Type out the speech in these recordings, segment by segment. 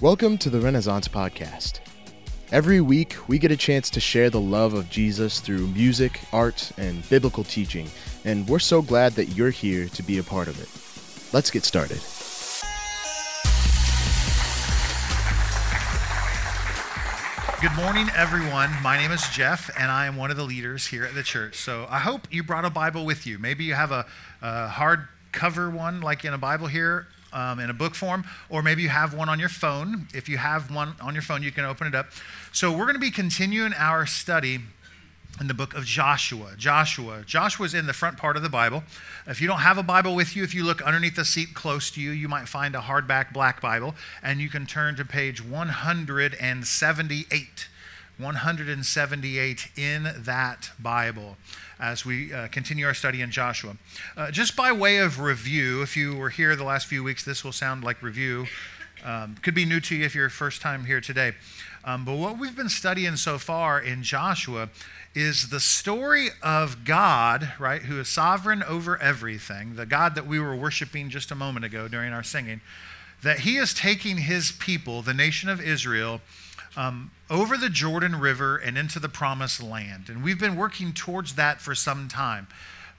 Welcome to the Renaissance Podcast. Every week, we get a chance to share the love of Jesus through music, art, and biblical teaching, and we're so glad that you're here to be a part of it. Let's get started. Good morning, everyone. My name is Jeff, and I am one of the leaders here at the church. So I hope you brought a Bible with you. Maybe you have a, a hardcover one, like in a Bible here, um, in a book form, or maybe you have one on your phone. If you have one on your phone, you can open it up. So we're going to be continuing our study in the book of Joshua. Joshua. Joshua is in the front part of the Bible. If you don't have a Bible with you, if you look underneath the seat close to you, you might find a hardback black Bible, and you can turn to page 178. 178 in that Bible as we uh, continue our study in Joshua. Uh, just by way of review, if you were here the last few weeks, this will sound like review. Um, could be new to you if you're first time here today. Um, but what we've been studying so far in Joshua is the story of God, right, who is sovereign over everything, the God that we were worshiping just a moment ago during our singing, that he is taking his people, the nation of Israel, um, over the Jordan River and into the promised land. And we've been working towards that for some time.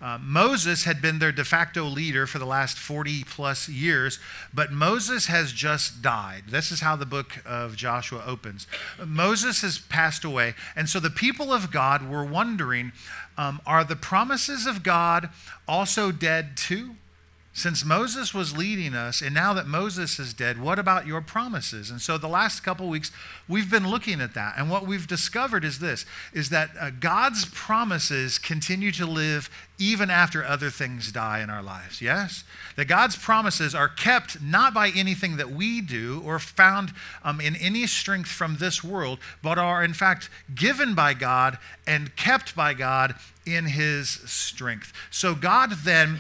Uh, Moses had been their de facto leader for the last 40 plus years, but Moses has just died. This is how the book of Joshua opens. Moses has passed away, and so the people of God were wondering um, are the promises of God also dead too? Since Moses was leading us, and now that Moses is dead, what about your promises? And so the last couple weeks, we've been looking at that. And what we've discovered is this is that uh, God's promises continue to live even after other things die in our lives. Yes? That God's promises are kept not by anything that we do or found um, in any strength from this world, but are in fact given by God and kept by God in his strength. So God then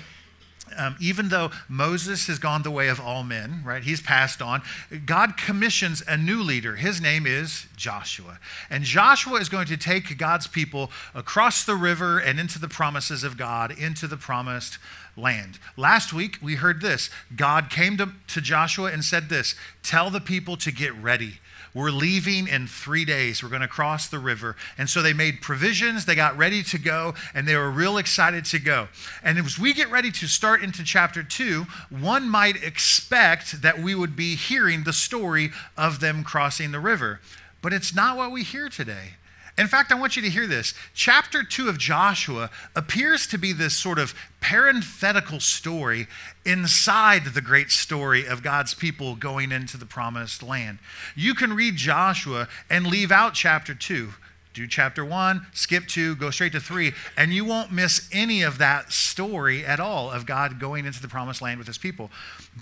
um, even though Moses has gone the way of all men, right? He's passed on. God commissions a new leader. His name is Joshua. And Joshua is going to take God's people across the river and into the promises of God, into the promised land. Last week, we heard this God came to, to Joshua and said this Tell the people to get ready we're leaving in three days. We're going to cross the river. And so they made provisions. They got ready to go, and they were real excited to go. And as we get ready to start into chapter two, one might expect that we would be hearing the story of them crossing the river. But it's not what we hear today. In fact, I want you to hear this. Chapter 2 of Joshua appears to be this sort of parenthetical story inside the great story of God's people going into the promised land. You can read Joshua and leave out chapter 2 do chapter one, skip two, go straight to three, and you won't miss any of that story at all of God going into the promised land with his people.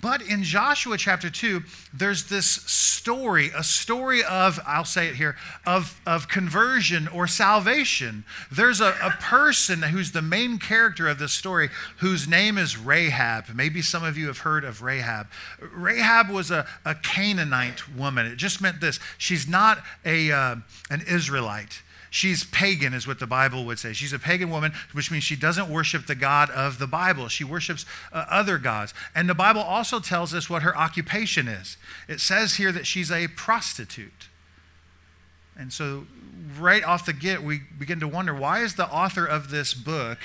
But in Joshua chapter two, there's this story, a story of, I'll say it here, of, of conversion or salvation. There's a, a person who's the main character of this story whose name is Rahab. Maybe some of you have heard of Rahab. Rahab was a, a Canaanite woman. It just meant this she's not a, uh, an Israelite. She's pagan, is what the Bible would say. She's a pagan woman, which means she doesn't worship the God of the Bible. She worships uh, other gods. And the Bible also tells us what her occupation is. It says here that she's a prostitute. And so, right off the get, we begin to wonder why is the author of this book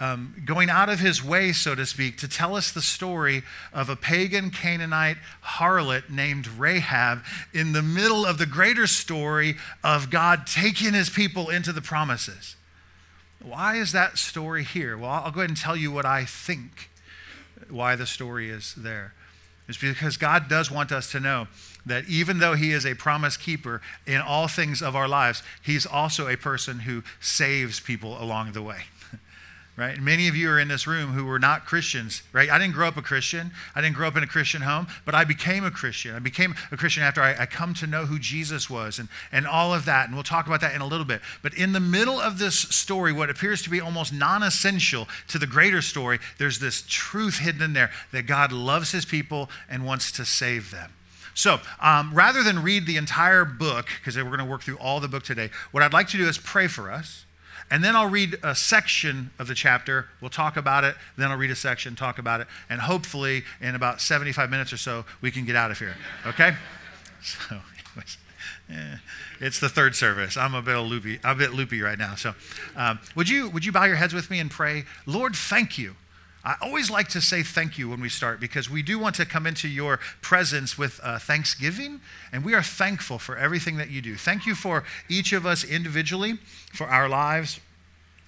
um, going out of his way, so to speak, to tell us the story of a pagan Canaanite harlot named Rahab in the middle of the greater story of God taking his people into the promises. Why is that story here? Well, I'll go ahead and tell you what I think why the story is there. It's because God does want us to know that even though He is a promise keeper in all things of our lives, He's also a person who saves people along the way right? And many of you are in this room who were not Christians, right? I didn't grow up a Christian. I didn't grow up in a Christian home, but I became a Christian. I became a Christian after I, I come to know who Jesus was and, and all of that. And we'll talk about that in a little bit. But in the middle of this story, what appears to be almost non essential to the greater story, there's this truth hidden in there that God loves his people and wants to save them. So, um, rather than read the entire book, because we're going to work through all the book today, what I'd like to do is pray for us and then I'll read a section of the chapter. We'll talk about it. Then I'll read a section, talk about it. And hopefully, in about 75 minutes or so, we can get out of here. Okay? So, anyways, eh, it's the third service. I'm a bit loopy. I'm a bit loopy right now. So, um, would you would you bow your heads with me and pray? Lord, thank you. I always like to say thank you when we start because we do want to come into your presence with uh, thanksgiving, and we are thankful for everything that you do. Thank you for each of us individually, for our lives,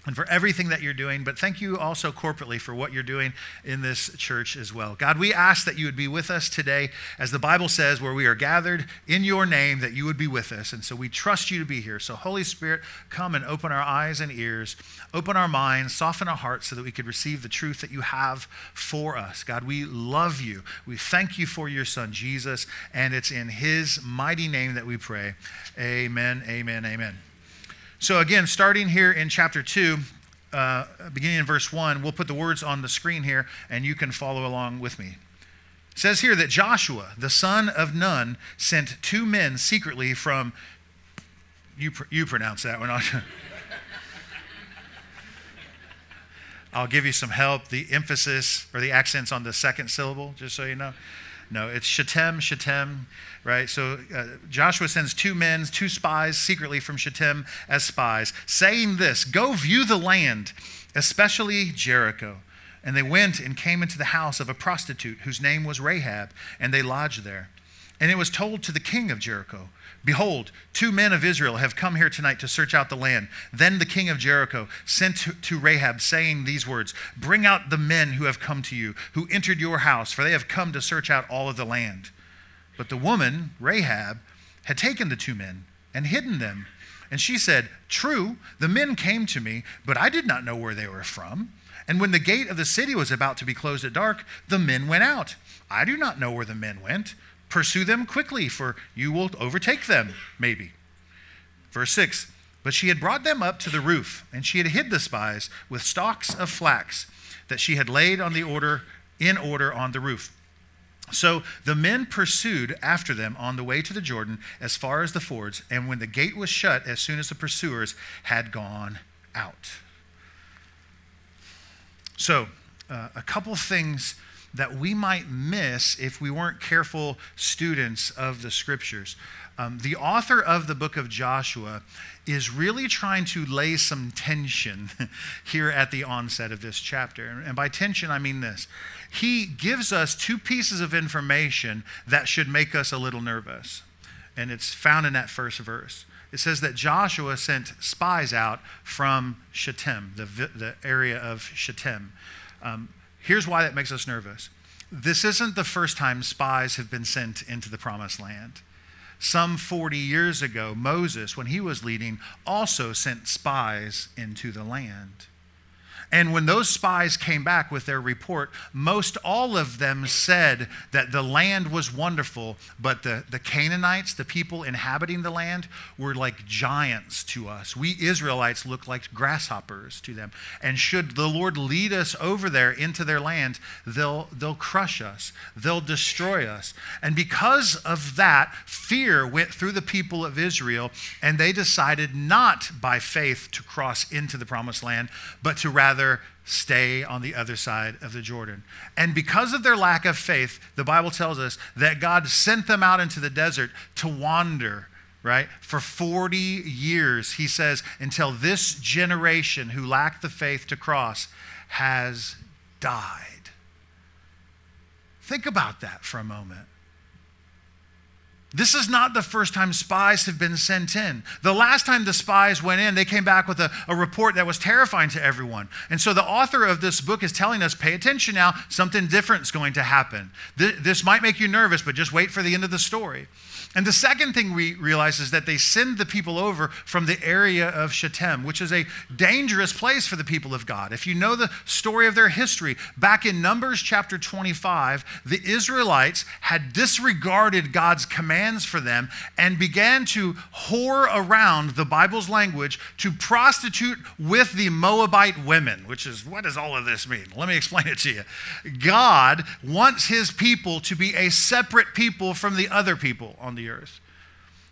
and for everything that you're doing. But thank you also corporately for what you're doing in this church as well. God, we ask that you would be with us today, as the Bible says, where we are gathered in your name, that you would be with us. And so we trust you to be here. So, Holy Spirit, come and open our eyes and ears, open our minds, soften our hearts so that we could receive the truth that you have for us. God, we love you. We thank you for your son, Jesus. And it's in his mighty name that we pray. Amen, amen, amen. So, again, starting here in chapter 2, uh, beginning in verse 1, we'll put the words on the screen here and you can follow along with me. It says here that Joshua, the son of Nun, sent two men secretly from, you, pr- you pronounce that one. I'll give you some help. The emphasis or the accents on the second syllable, just so you know. No, it's Shittim, Shittim right? So uh, Joshua sends two men, two spies secretly from Shittim as spies, saying this Go view the land, especially Jericho. And they went and came into the house of a prostitute whose name was Rahab, and they lodged there. And it was told to the king of Jericho, Behold, two men of Israel have come here tonight to search out the land. Then the king of Jericho sent to, Rahab, saying these words Bring out the men who have come to you, who entered your house, for they have come to search out all of the land. But the woman, Rahab, had taken the two men and hidden them. And she said, True, the men came to me, but I did not know where they were from. And when the gate of the city was about to be closed at dark, the men went out. I do not know where the men went. Pursue them quickly, for you will overtake them, maybe. Verse 6 But she had brought them up to the roof, and she had hid the spies with stalks of flax that she had laid on the order in order on the roof. So the men pursued after them on the way to the Jordan as far as the fords, and when the gate was shut, as soon as the pursuers had gone out. So, uh, a couple things that we might miss if we weren't careful students of the scriptures. Um, the author of the book of Joshua is really trying to lay some tension here at the onset of this chapter. And by tension, I mean this. He gives us two pieces of information that should make us a little nervous. And it's found in that first verse. It says that Joshua sent spies out from Shittim, the, the area of Shittim. Um, here's why that makes us nervous. This isn't the first time spies have been sent into the promised land. Some 40 years ago, Moses, when he was leading, also sent spies into the land. And when those spies came back with their report, most all of them said that the land was wonderful, but the, the Canaanites, the people inhabiting the land, were like giants to us. We Israelites look like grasshoppers to them. And should the Lord lead us over there into their land, they'll, they'll crush us, they'll destroy us. And because of that, fear went through the people of Israel, and they decided not by faith to cross into the promised land, but to rather rather stay on the other side of the Jordan. And because of their lack of faith, the Bible tells us that God sent them out into the desert to wander right? For 40 years, he says, until this generation who lacked the faith to cross has died. Think about that for a moment. This is not the first time spies have been sent in. The last time the spies went in, they came back with a, a, report that was terrifying to everyone. And so the author of this book is telling us pay attention now, something different is going to happen. This might make you nervous, but just wait for the end of the story. And the second thing we realize is that they send the people over from the area of Shittim, which is a dangerous place for the people of God. If you know the story of their history, back in Numbers chapter 25, the Israelites had disregarded God's commands for them and began to whore around the Bible's language to prostitute with the Moabite women, which is what does all of this mean? Let me explain it to you. God wants his people to be a separate people from the other people on the earth.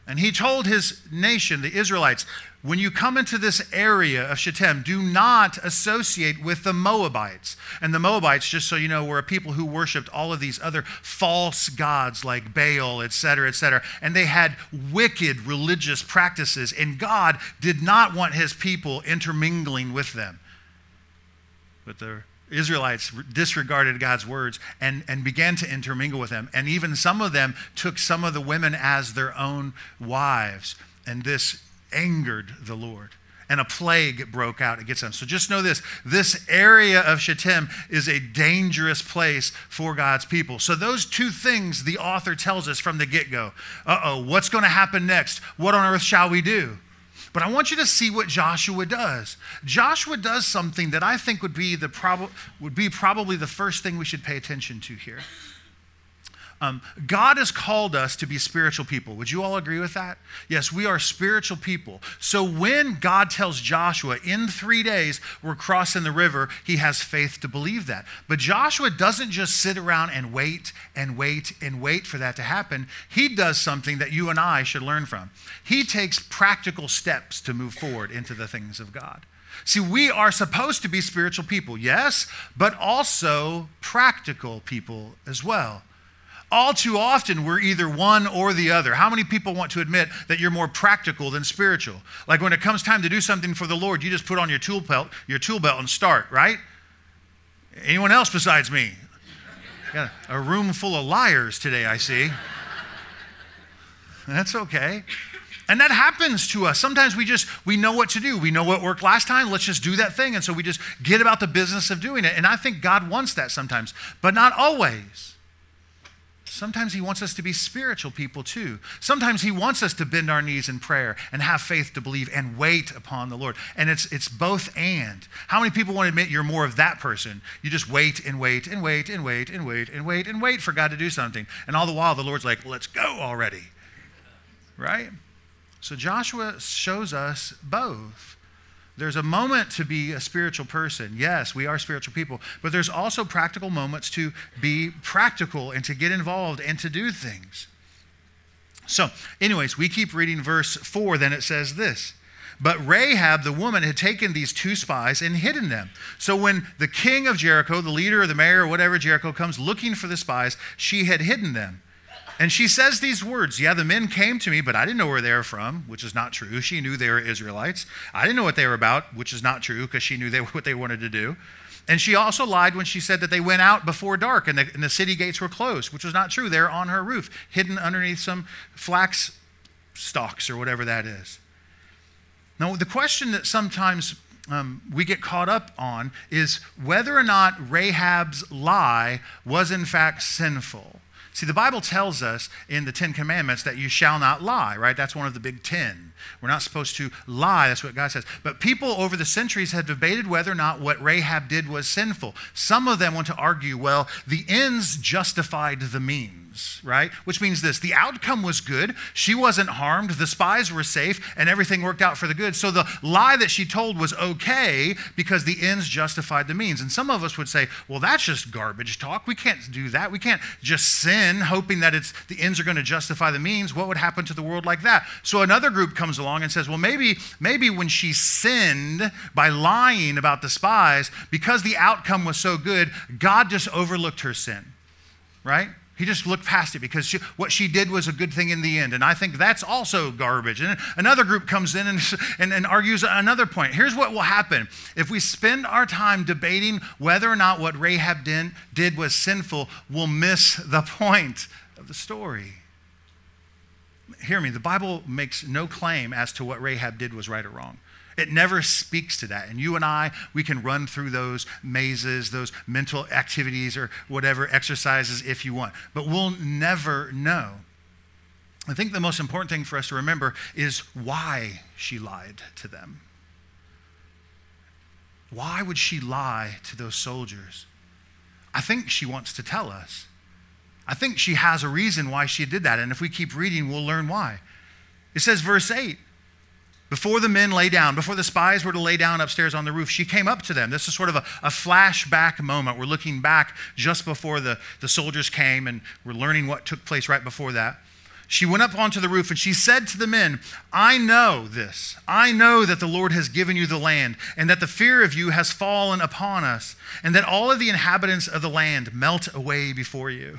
And he told his nation, the Israelites, when you come into this area of Shittim, do not associate with the Moabites. And the Moabites, just so you know, were a people who worshiped all of these other false gods like Baal, etc., etc. And they had wicked religious practices, and God did not want his people intermingling with them. But the Israelites disregarded God's words and, and began to intermingle with them. And even some of them took some of the women as their own wives. And this angered the Lord. And a plague broke out against them. So just know this this area of Shittim is a dangerous place for God's people. So, those two things the author tells us from the get go. Uh oh, what's going to happen next? What on earth shall we do? But I want you to see what Joshua does. Joshua does something that I think would be, the prob- would be probably the first thing we should pay attention to here. Um, God has called us to be spiritual people. Would you all agree with that? Yes, we are spiritual people. So when God tells Joshua, in three days we're crossing the river, he has faith to believe that. But Joshua doesn't just sit around and wait and wait and wait for that to happen. He does something that you and I should learn from. He takes practical steps to move forward into the things of God. See, we are supposed to be spiritual people, yes, but also practical people as well all too often we're either one or the other. How many people want to admit that you're more practical than spiritual? Like when it comes time to do something for the Lord, you just put on your tool belt, your tool belt and start, right? Anyone else besides me? Got a room full of liars today, I see. That's okay. And that happens to us. Sometimes we just we know what to do. We know what worked last time. Let's just do that thing. And so we just get about the business of doing it. And I think God wants that sometimes, but not always. Sometimes He wants us to be spiritual people too. Sometimes He wants us to bend our knees in prayer and have faith to believe and wait upon the Lord. And it's, it's both and. How many people want to admit you're more of that person? You just wait and wait and wait and wait and wait and wait and wait for God to do something. And all the while, the Lord's like, let's go already. Right? So Joshua shows us both. There's a moment to be a spiritual person. Yes, we are spiritual people, but there's also practical moments to be practical and to get involved and to do things. So, anyways, we keep reading verse 4, then it says this. But Rahab, the woman, had taken these two spies and hidden them. So when the king of Jericho, the leader or the mayor or whatever Jericho comes looking for the spies, she had hidden them. And she says these words Yeah, the men came to me, but I didn't know where they were from, which is not true. She knew they were Israelites. I didn't know what they were about, which is not true because she knew they, what they wanted to do. And she also lied when she said that they went out before dark and the, and the city gates were closed, which was not true. They're on her roof, hidden underneath some flax stalks or whatever that is. Now, the question that sometimes um, we get caught up on is whether or not Rahab's lie was in fact sinful. See, the Bible tells us in the Ten Commandments that you shall not lie, right? That's one of the big ten. We're not supposed to lie. That's what God says. But people over the centuries have debated whether or not what Rahab did was sinful. Some of them want to argue, well, the ends justified the means right? Which means this the outcome was good. She wasn't harmed. The spies were safe, and everything worked out for the good. So the lie that she told was okay because the ends justified the means. And some of us would say, well, that's just garbage talk. We can't do that. We can't just sin hoping that it's the ends are going to justify the means. What would happen to the world like that? So another group comes along and says, well, maybe, maybe when she sinned by lying about the spies, because the outcome was so good, God just overlooked her sin, right? He just looked past it because she, what she did was a good thing in the end. And I think that's also garbage. And another group comes in and, and, and, argues another point. Here's what will happen if we spend our time debating whether or not what Rahab did, did was sinful, we'll miss the point of the story. Hear me, the Bible makes no claim as to what Rahab did was right or wrong. It never speaks to that. And you and I, we can run through those mazes, those mental activities, or whatever exercises if you want. But we'll never know. I think the most important thing for us to remember is why she lied to them. Why would she lie to those soldiers? I think she wants to tell us. I think she has a reason why she did that. And if we keep reading, we'll learn why. It says, verse 8 before the men lay down, before the spies were to lay down upstairs on the roof, she came up to them. This is sort of a, a flashback moment. We're looking back just before the, the soldiers came and we're learning what took place right before that. she went up onto the roof and she said to the men, I know this. I know that the Lord has given you the land, and that the fear of you has fallen upon us, and that all of the inhabitants of the land melt away before you.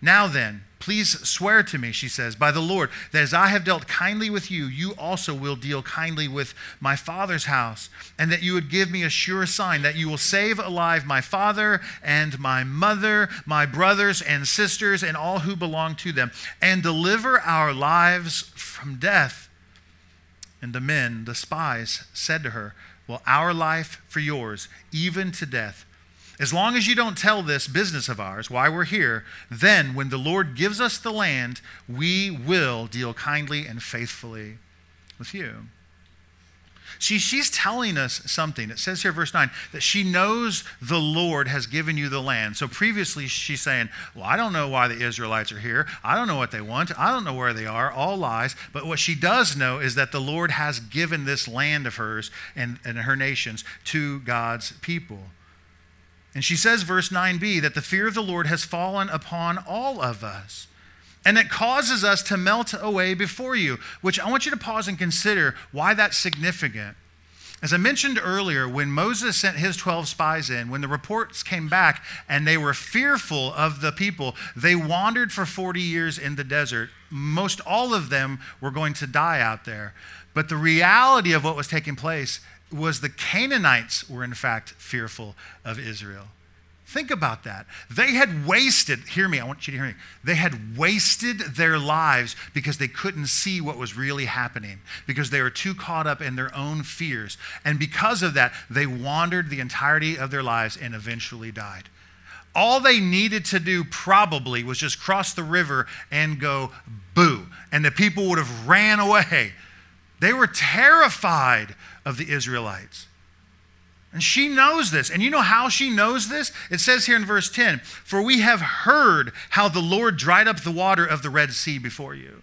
Now then, Please swear to me, she says, by the Lord, that as I have dealt kindly with you, you also will deal kindly with my father's house, and that you would give me a sure sign that you will save alive my father and my mother, my brothers and sisters, and all who belong to them, and deliver our lives from death. And the men, the spies, said to her, Well, our life for yours, even to death. As long as you don't tell this business of ours why we're here, then when the Lord gives us the land, we will deal kindly and faithfully with you. See, she's telling us something. It says here, verse 9, that she knows the Lord has given you the land. So previously, she's saying, Well, I don't know why the Israelites are here. I don't know what they want. I don't know where they are. All lies. But what she does know is that the Lord has given this land of hers and, and her nations to God's people. And she says, verse 9b, that the fear of the Lord has fallen upon all of us. And it causes us to melt away before you, which I want you to pause and consider why that's significant. As I mentioned earlier, when Moses sent his 12 spies in, when the reports came back and they were fearful of the people, they wandered for 40 years in the desert. Most all of them were going to die out there. But the reality of what was taking place was the Canaanites were in fact fearful of Israel. Think about that. They had wasted, hear me, I want you to hear me. They had wasted their lives because they couldn't see what was really happening, because they were too caught up in their own fears. And because of that, they wandered the entirety of their lives and eventually died. All they needed to do probably was just cross the river and go boo, and the people would have ran away. They were terrified of the Israelites. And she knows this. And you know how she knows this? It says here in verse 10 For we have heard how the Lord dried up the water of the Red Sea before you.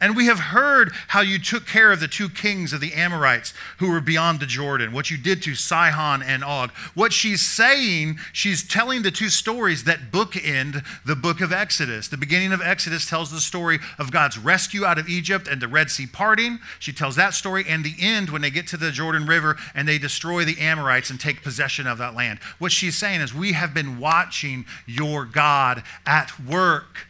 And we have heard how you took care of the two kings of the Amorites who were beyond the Jordan, what you did to Sihon and Og. What she's saying, she's telling the two stories that bookend the book of Exodus. The beginning of Exodus tells the story of God's rescue out of Egypt and the Red Sea parting. She tells that story, and the end when they get to the Jordan River and they destroy the Amorites and take possession of that land. What she's saying is, We have been watching your God at work.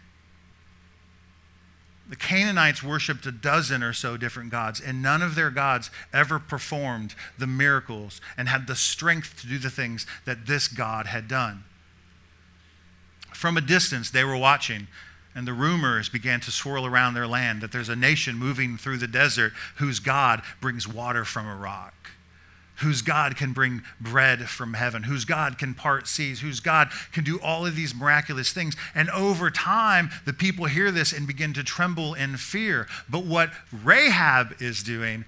The Canaanites worshiped a dozen or so different gods, and none of their gods ever performed the miracles and had the strength to do the things that this God had done. From a distance, they were watching, and the rumors began to swirl around their land that there's a nation moving through the desert whose God brings water from a rock whose God can bring bread from heaven, whose God can part seas, whose God can do all of these miraculous things. And over time, the people hear this and begin to tremble in fear. But what Rahab is doing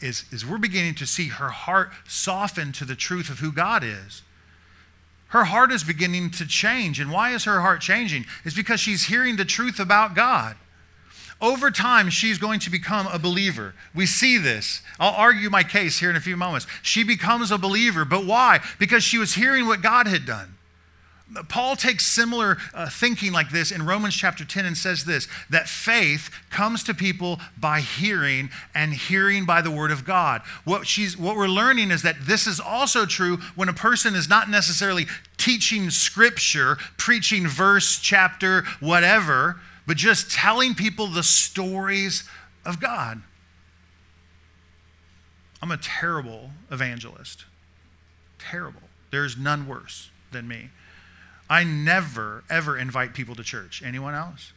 is, is we're beginning to see her heart soften to the truth of who God is. Her heart is beginning to change. And why is her heart changing? It's because she's hearing the truth about God. Over time, she's going to become a believer. We see this. I'll argue my case here in a few moments. She becomes a believer, but why? Because she was hearing what God had done. Paul takes similar uh, thinking like this in Romans chapter 10 and says this that faith comes to people by hearing and hearing by the word of God. What, she's, what we're learning is that this is also true when a person is not necessarily teaching scripture, preaching verse, chapter, whatever but just telling people the stories of God. I'm a terrible evangelist. Terrible. There's none worse than me. I never, ever invite people to church. Anyone else?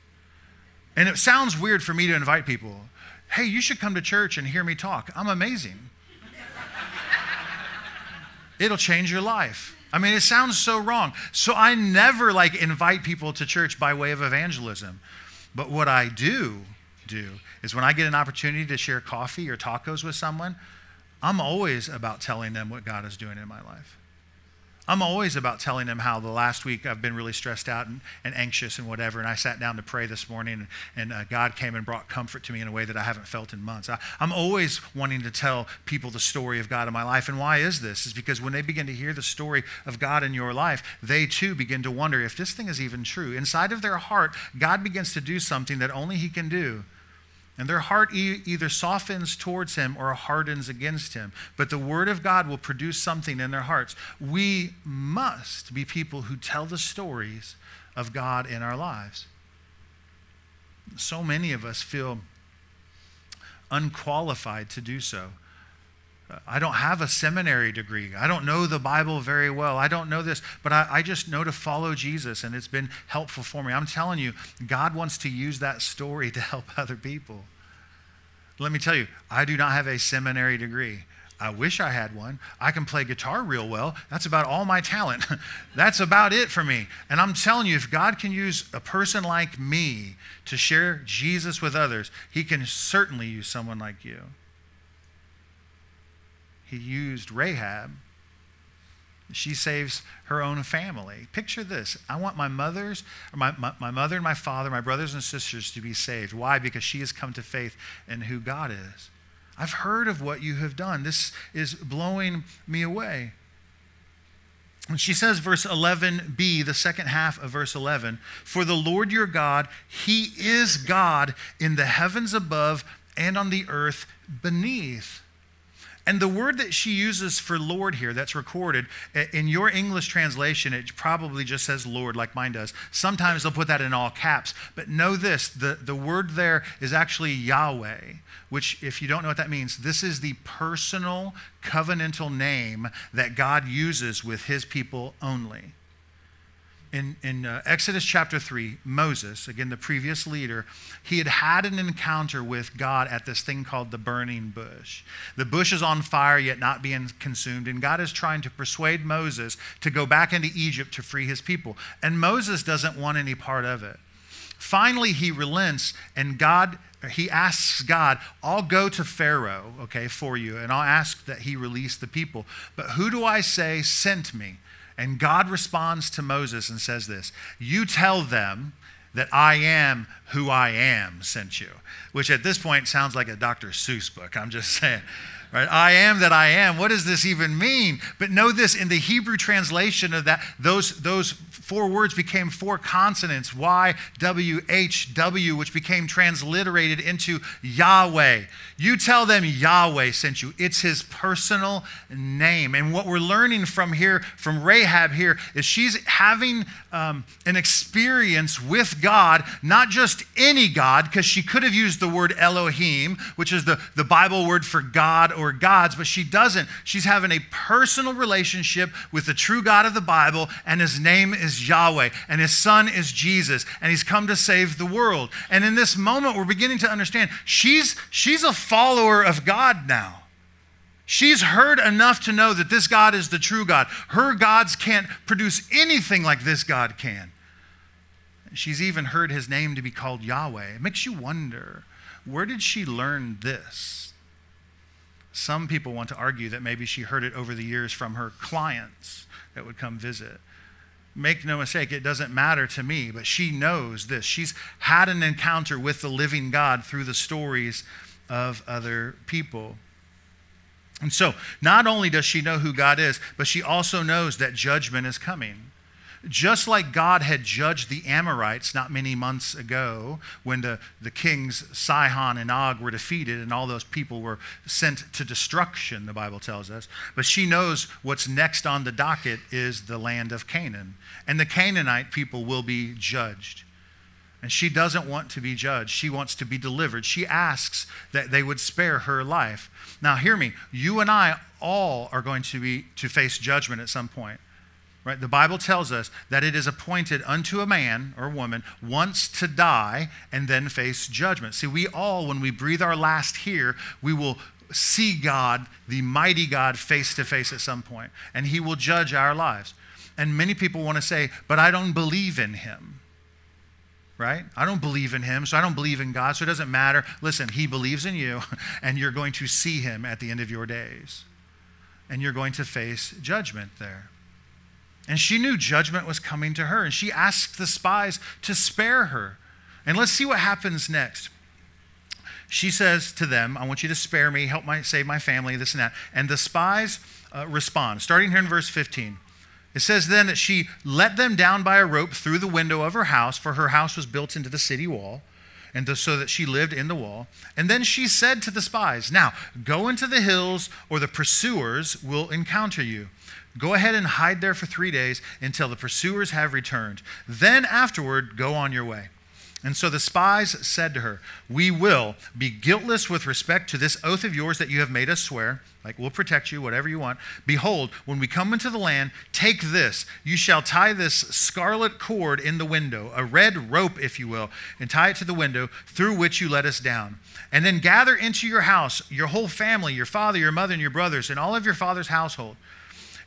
And it sounds weird for me to invite people. Hey, you should come to church and hear me talk. I'm amazing. It'll change your life. I mean, it sounds so wrong. So I never like invite people to church by way of evangelism. But what I do do is when I get an opportunity to share coffee or tacos with someone, I'm always about telling them what God is doing in my life. I'm always about telling them how the last week I've been really stressed out and, and anxious and whatever. And I sat down to pray this morning, and, and uh, God came and brought comfort to me in a way that I haven't felt in months. I, I'm always wanting to tell people the story of God in my life. And why is this? Is because when they begin to hear the story of God in your life, they too begin to wonder if this thing is even true. Inside of their heart, God begins to do something that only He can do. And their heart e- either softens towards him or hardens against him. But the word of God will produce something in their hearts. We must be people who tell the stories of God in our lives. So many of us feel unqualified to do so. I don't have a seminary degree. I don't know the Bible very well. I don't know this, but I, I, just know to follow Jesus, and it's been helpful for me. I'm telling you, God wants to use that story to help other people. Let me tell you, I do not have a seminary degree. I wish I had one. I can play guitar real well. That's about all my talent. That's about it for me. And I'm telling you, if God can use a person like me to share Jesus with others, He can certainly use someone like you he used Rahab. She saves her own family. Picture this. I want my mother's, my, my, my, mother and my father, my brothers and sisters to be saved. Why? Because she has come to faith in who God is. I've heard of what you have done. This is blowing me away. And she says, verse 11b, the second half of verse 11 For the Lord your God, He is God in the heavens above and on the earth beneath. And the word that she uses for Lord here, that's recorded, eh, in your English translation, it probably just says Lord, like mine does. Sometimes they'll put that in all caps. But know this the, the word there is actually Yahweh, which, if you don't know what that means, this is the personal covenantal name that God uses with his people only in, in uh, Exodus chapter 3, Moses, again, the previous leader, he had had an encounter with God at this thing called the burning bush. The bush is on fire, yet not being consumed, and God is trying to persuade Moses to go back into Egypt to free his people. And Moses doesn't want any part of it. Finally, he relents, and God he asks God, I'll go to Pharaoh, okay, for you, and I'll ask that he release the people. But who do I say sent me? And God responds to Moses and says this You tell them that I am who I am sent you, which at this point sounds like a Dr. Seuss book. I'm just saying. Right? I am that I am. What does this even mean? But know this in the Hebrew translation of that, those, those four words became four consonants Y, W, H, W, which became transliterated into Yahweh. You tell them Yahweh sent you. It's his personal name. And what we're learning from here, from Rahab here, is she's having um, an experience with God, not just any God, because she could have used the word Elohim, which is the, the Bible word for God or gods, but she doesn't. She's having a personal relationship with the true God of the Bible, and his name is Yahweh, and his son is Jesus, and he's come to save the world. And in this moment, we're beginning to understand she's, she's a follower of God now. She's heard enough to know that this God is the true God. Her gods can't produce anything like this God can. She's even heard his name to be called Yahweh. It makes you wonder where did she learn this? Some people want to argue that maybe she heard it over the years from her clients that would come visit. Make no mistake, it doesn't matter to me, but she knows this. She's had an encounter with the living God through the stories of other people. And so, not only does she know who God is, but she also knows that judgment is coming. Just like God had judged the Amorites not many months ago when the, the kings Sihon and Og were defeated and all those people were sent to destruction, the Bible tells us. But she knows what's next on the docket is the land of Canaan. And the Canaanite people will be judged. And she doesn't want to be judged. She wants to be delivered. She asks that they would spare her life. Now, hear me. You and I all are going to be to face judgment at some point. Right? The Bible tells us that it is appointed unto a man or woman once to die and then face judgment. See, we all, when we breathe our last here, we will see God, the mighty God, face to face at some point, and He will judge our lives. And many people want to say, but I don't believe in Him. Right? I don't believe in him, so I don't believe in God, so it doesn't matter. Listen, he believes in you, and you're going to see him at the end of your days. And you're going to face judgment there. And she knew judgment was coming to her, and she asked the spies to spare her. And let's see what happens next. She says to them, I want you to spare me, help my, save my family, this and that. And the spies uh, respond, starting here in verse 15. It says then that she let them down by a rope through the window of her house, for her house was built into the city wall, and so that she lived in the wall. And then she said to the spies, Now go into the hills, or the pursuers will encounter you. Go ahead and hide there for three days until the pursuers have returned. Then afterward, go on your way. And so the spies said to her, We will be guiltless with respect to this oath of yours that you have made us swear. Like, we'll protect you, whatever you want. Behold, when we come into the land, take this. You shall tie this scarlet cord in the window, a red rope, if you will, and tie it to the window through which you let us down. And then gather into your house your whole family, your father, your mother, and your brothers, and all of your father's household.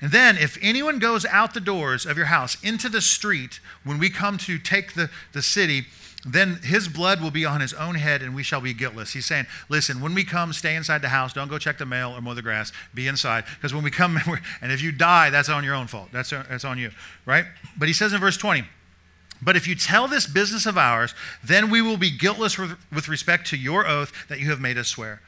And then, if anyone goes out the doors of your house into the street when we come to take the, the city, then his blood will be on his own head and we shall be guiltless. He's saying, listen, when we come, stay inside the house. Don't go check the mail or mow the grass. Be inside. Because when we come, and if you die, that's on your own fault. That's, that's on you, right? But he says in verse 20, but if you tell this business of ours, then we will be guiltless with respect to your oath that you have made us swear.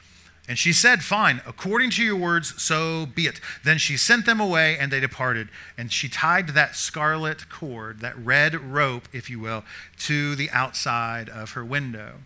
And she said, Fine, according to your words, so be it. Then she sent them away, and they departed. And she tied that scarlet cord, that red rope, if you will, to the outside of her window.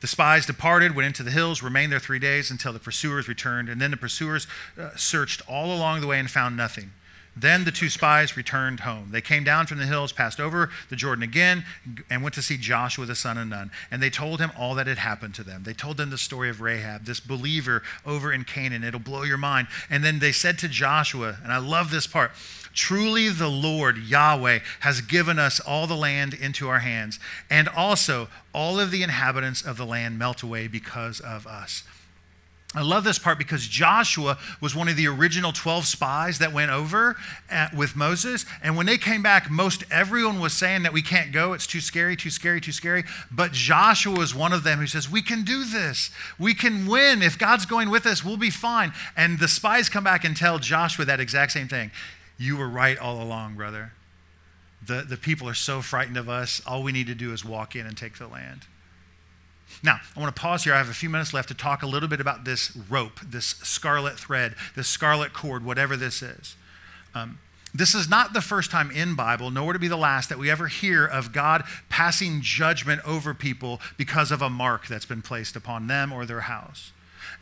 The spies departed, went into the hills, remained there three days until the pursuers returned. And then the pursuers uh, searched all along the way and found nothing. Then the two spies returned home. They came down from the hills, passed over the Jordan again, and went to see Joshua the son of Nun. And they told him all that had happened to them. They told them the story of Rahab, this believer over in Canaan. It'll blow your mind. And then they said to Joshua, and I love this part Truly the Lord, Yahweh, has given us all the land into our hands, and also all of the inhabitants of the land melt away because of us. I love this part because Joshua was one of the original 12 spies that went over at, with Moses. And when they came back, most everyone was saying that we can't go. It's too scary, too scary, too scary. But Joshua was one of them who says, We can do this. We can win. If God's going with us, we'll be fine. And the spies come back and tell Joshua that exact same thing. You were right all along, brother. The, the people are so frightened of us. All we need to do is walk in and take the land. Now, I want to pause here. I have a few minutes left to talk a little bit about this rope, this scarlet thread, this scarlet cord, whatever this is. Um, this is not the first time in Bible, nor to be the last, that we ever hear of God passing judgment over people because of a mark that's been placed upon them or their house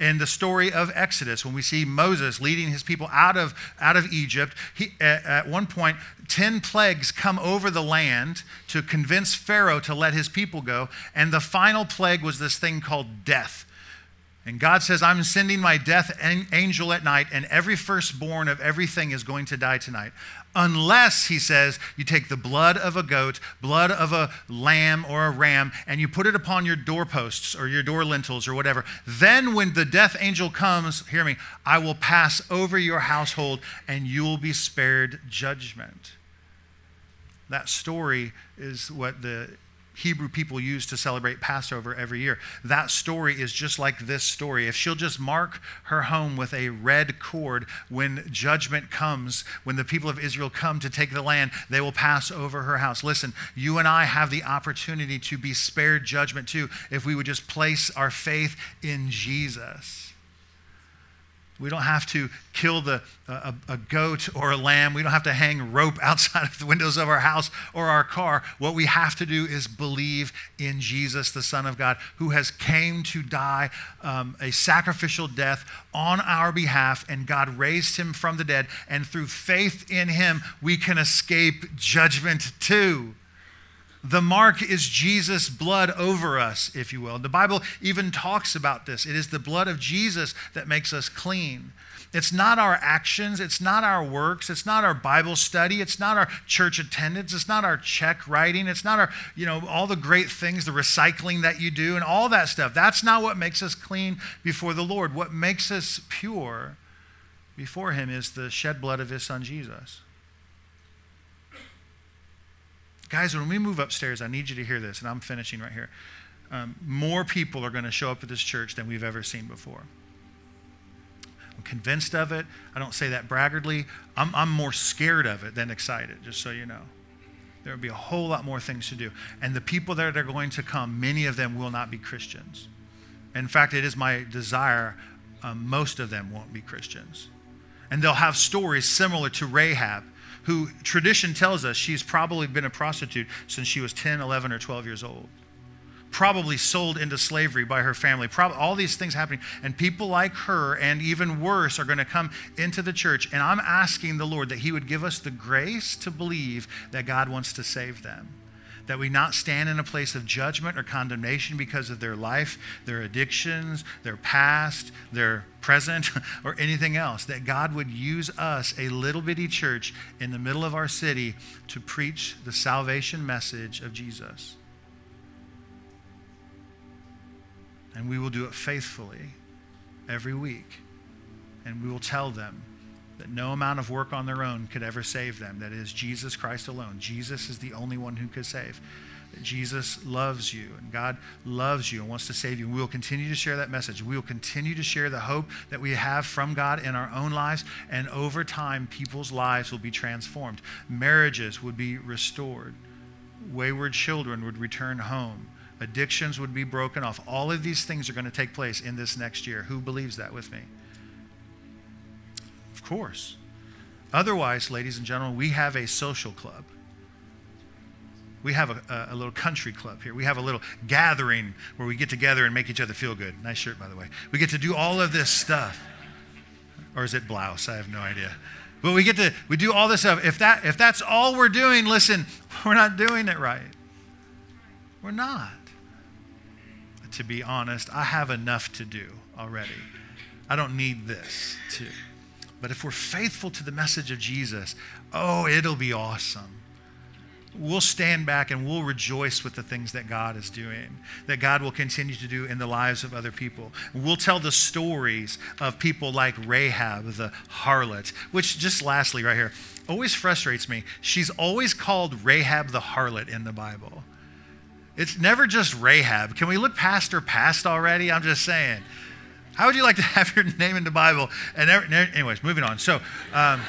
in the story of Exodus, when we see Moses leading his people out of, out of Egypt, he, at, at one point, 10 plagues come over the land to convince Pharaoh to let his people go. And the final plague was this thing called death. And God says, I'm sending my death angel at night, and every firstborn of everything is going to die tonight unless, he says, you take the blood of a goat, blood of a lamb or a ram, and you put it upon your doorposts or your door lintels or whatever. Then, when the death angel comes, hear me, I will pass over your household and you will be spared judgment. That story is what the Hebrew people use to celebrate Passover every year. That story is just like this story. If she'll just mark her home with a red cord when judgment comes, when the people of Israel come to take the land, they will pass over her house. Listen, you and I have the opportunity to be spared judgment too if we would just place our faith in Jesus. We don't have to kill the, a, a, goat or a lamb. We don't have to hang rope outside of the windows of our house or our car. What we have to do is believe in Jesus, the Son of God, who has came to die um, a sacrificial death on our behalf, and God raised him from the dead. And through faith in him, we can escape judgment too. The mark is Jesus' blood over us, if you will. The Bible even talks about this. It is the blood of Jesus that makes us clean. It's not our actions, it's not our works, it's not our Bible study, it's not our church attendance, it's not our check writing, it's not our, you know, all the great things, the recycling that you do and all that stuff. That's not what makes us clean before the Lord. What makes us pure before him is the shed blood of his son Jesus. Guys, when we move upstairs, I need you to hear this, and I'm finishing right here. Um, more people are going to show up at this church than we've ever seen before. I'm convinced of it. I don't say that braggartly. I'm, I'm more scared of it than excited, just so you know. There will be a whole lot more things to do. And the people that are going to come, many of them will not be Christians. In fact, it is my desire, um, most of them won't be Christians. And they'll have stories similar to Rahab, who tradition tells us she's probably been a prostitute since she was 10, 11, or 12 years old probably sold into slavery by her family. Probably all these things happening. And people like her, and even worse, are going to come into the church. And I'm asking the Lord that He would give us the grace to believe that God wants to save them. That we not stand in a place of judgment or condemnation because of their life, their addictions, their past, their present, or anything else. That God would use us, a little bitty church in the middle of our city, to preach the salvation message of Jesus. And we will do it faithfully every week. And we will tell them that no amount of work on their own could ever save them. That is Jesus Christ alone. Jesus is the only one who could save. Jesus loves you and God loves you and wants to save you. We will continue to share that message. We will continue to share the hope that we have from God in our own lives. And over time, people's lives will be transformed. Marriages would be restored. Wayward children would return home Addictions would be broken off. All of these things are going to take place in this next year. Who believes that with me? Of course. Otherwise, ladies and gentlemen, we have a social club. We have a, a, little country club here. We have a little gathering where we get together and make each other feel good. Nice shirt, by the way. We get to do all of this stuff. Or is it blouse? I have no idea. But we get to we do all this stuff. If that if that's all we're doing, listen, we're not doing it right. We're not to be honest. I have enough to do already. I don't need this too. But if we're faithful to the message of Jesus, oh, it'll be awesome. We'll stand back and we'll rejoice with the things that God is doing, that God will continue to do in the lives of other people. We'll tell the stories of people like Rahab, the harlot, which, just lastly, right here, always frustrates me. She's always called Rahab the harlot in the Bible. It's never just Rahab. Can we look past her past already? I'm just saying. How would you like to have your name in the Bible? And anyways, moving on. So, um,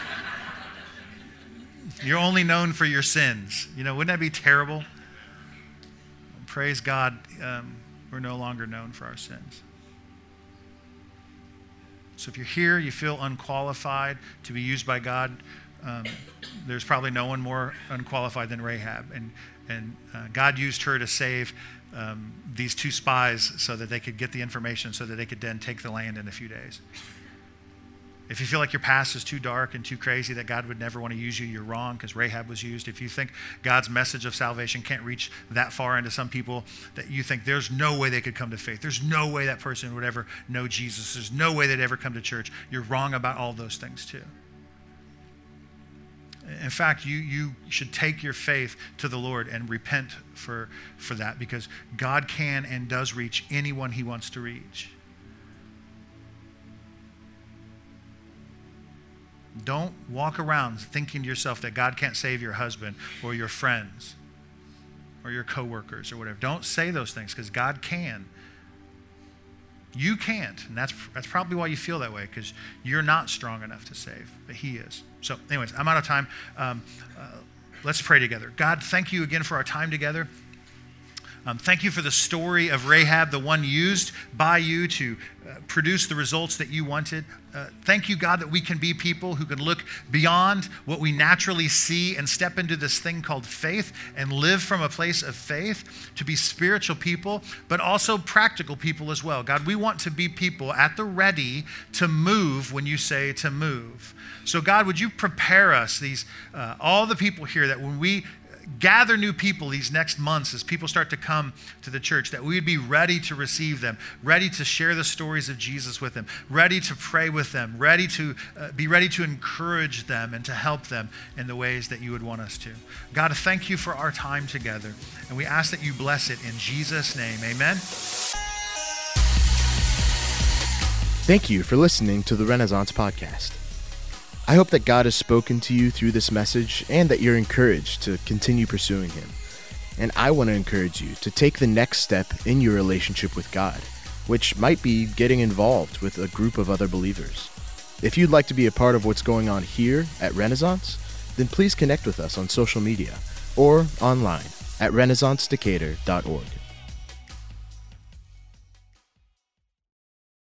you're only known for your sins. You know, wouldn't that be terrible? Praise God, um, we're no longer known for our sins. So if you're here, you feel unqualified to be used by God, um, there's probably no one more unqualified than Rahab. And and uh, God used her to save um, these two spies so that they could get the information so that they could then take the land in a few days. If you feel like your past is too dark and too crazy that God would never want to use you, you're wrong because Rahab was used. If you think God's message of salvation can't reach that far into some people that you think there's no way they could come to faith, there's no way that person would ever know Jesus, there's no way they'd ever come to church, you're wrong about all those things too. In fact, you, you should take your faith to the Lord and repent for, for that because God can and does reach anyone he wants to reach. Don't walk around thinking to yourself that God can't save your husband or your friends or your coworkers or whatever. Don't say those things because God can. You can't. And that's, that's probably why you feel that way because you're not strong enough to save, but He is. So, anyways, I'm out of time. Um, uh, let's pray together. God, thank you again for our time together. Um, thank you for the story of Rahab, the one used by you to produce the results that you wanted. Uh, thank you, God, that we can be people who can look beyond what we naturally see and step into this thing called faith and live from a place of faith to be spiritual people, but also practical people as well. God, we want to be people at the ready to move when you say to move. So, God, would you prepare us, these uh, all the people here, that when we gather new people these next months as people start to come to the church, that we would be ready to receive them, ready to share the stories of Jesus with them, ready to pray with them, ready to uh, be ready to encourage them and to help them in the ways that you would want us to. God, thank you for our time together, and we ask that you bless it in Jesus' name. Amen. Thank you for listening to the Renaissance Podcast. I hope that God has spoken to you through this message and that you're encouraged to continue pursuing Him. And I want to encourage you to take the next step in your relationship with God, which might be getting involved with a group of other believers. If you'd like to be a part of what's going on here at Renaissance, then please connect with us on social media or online at renaissancedecatur.org.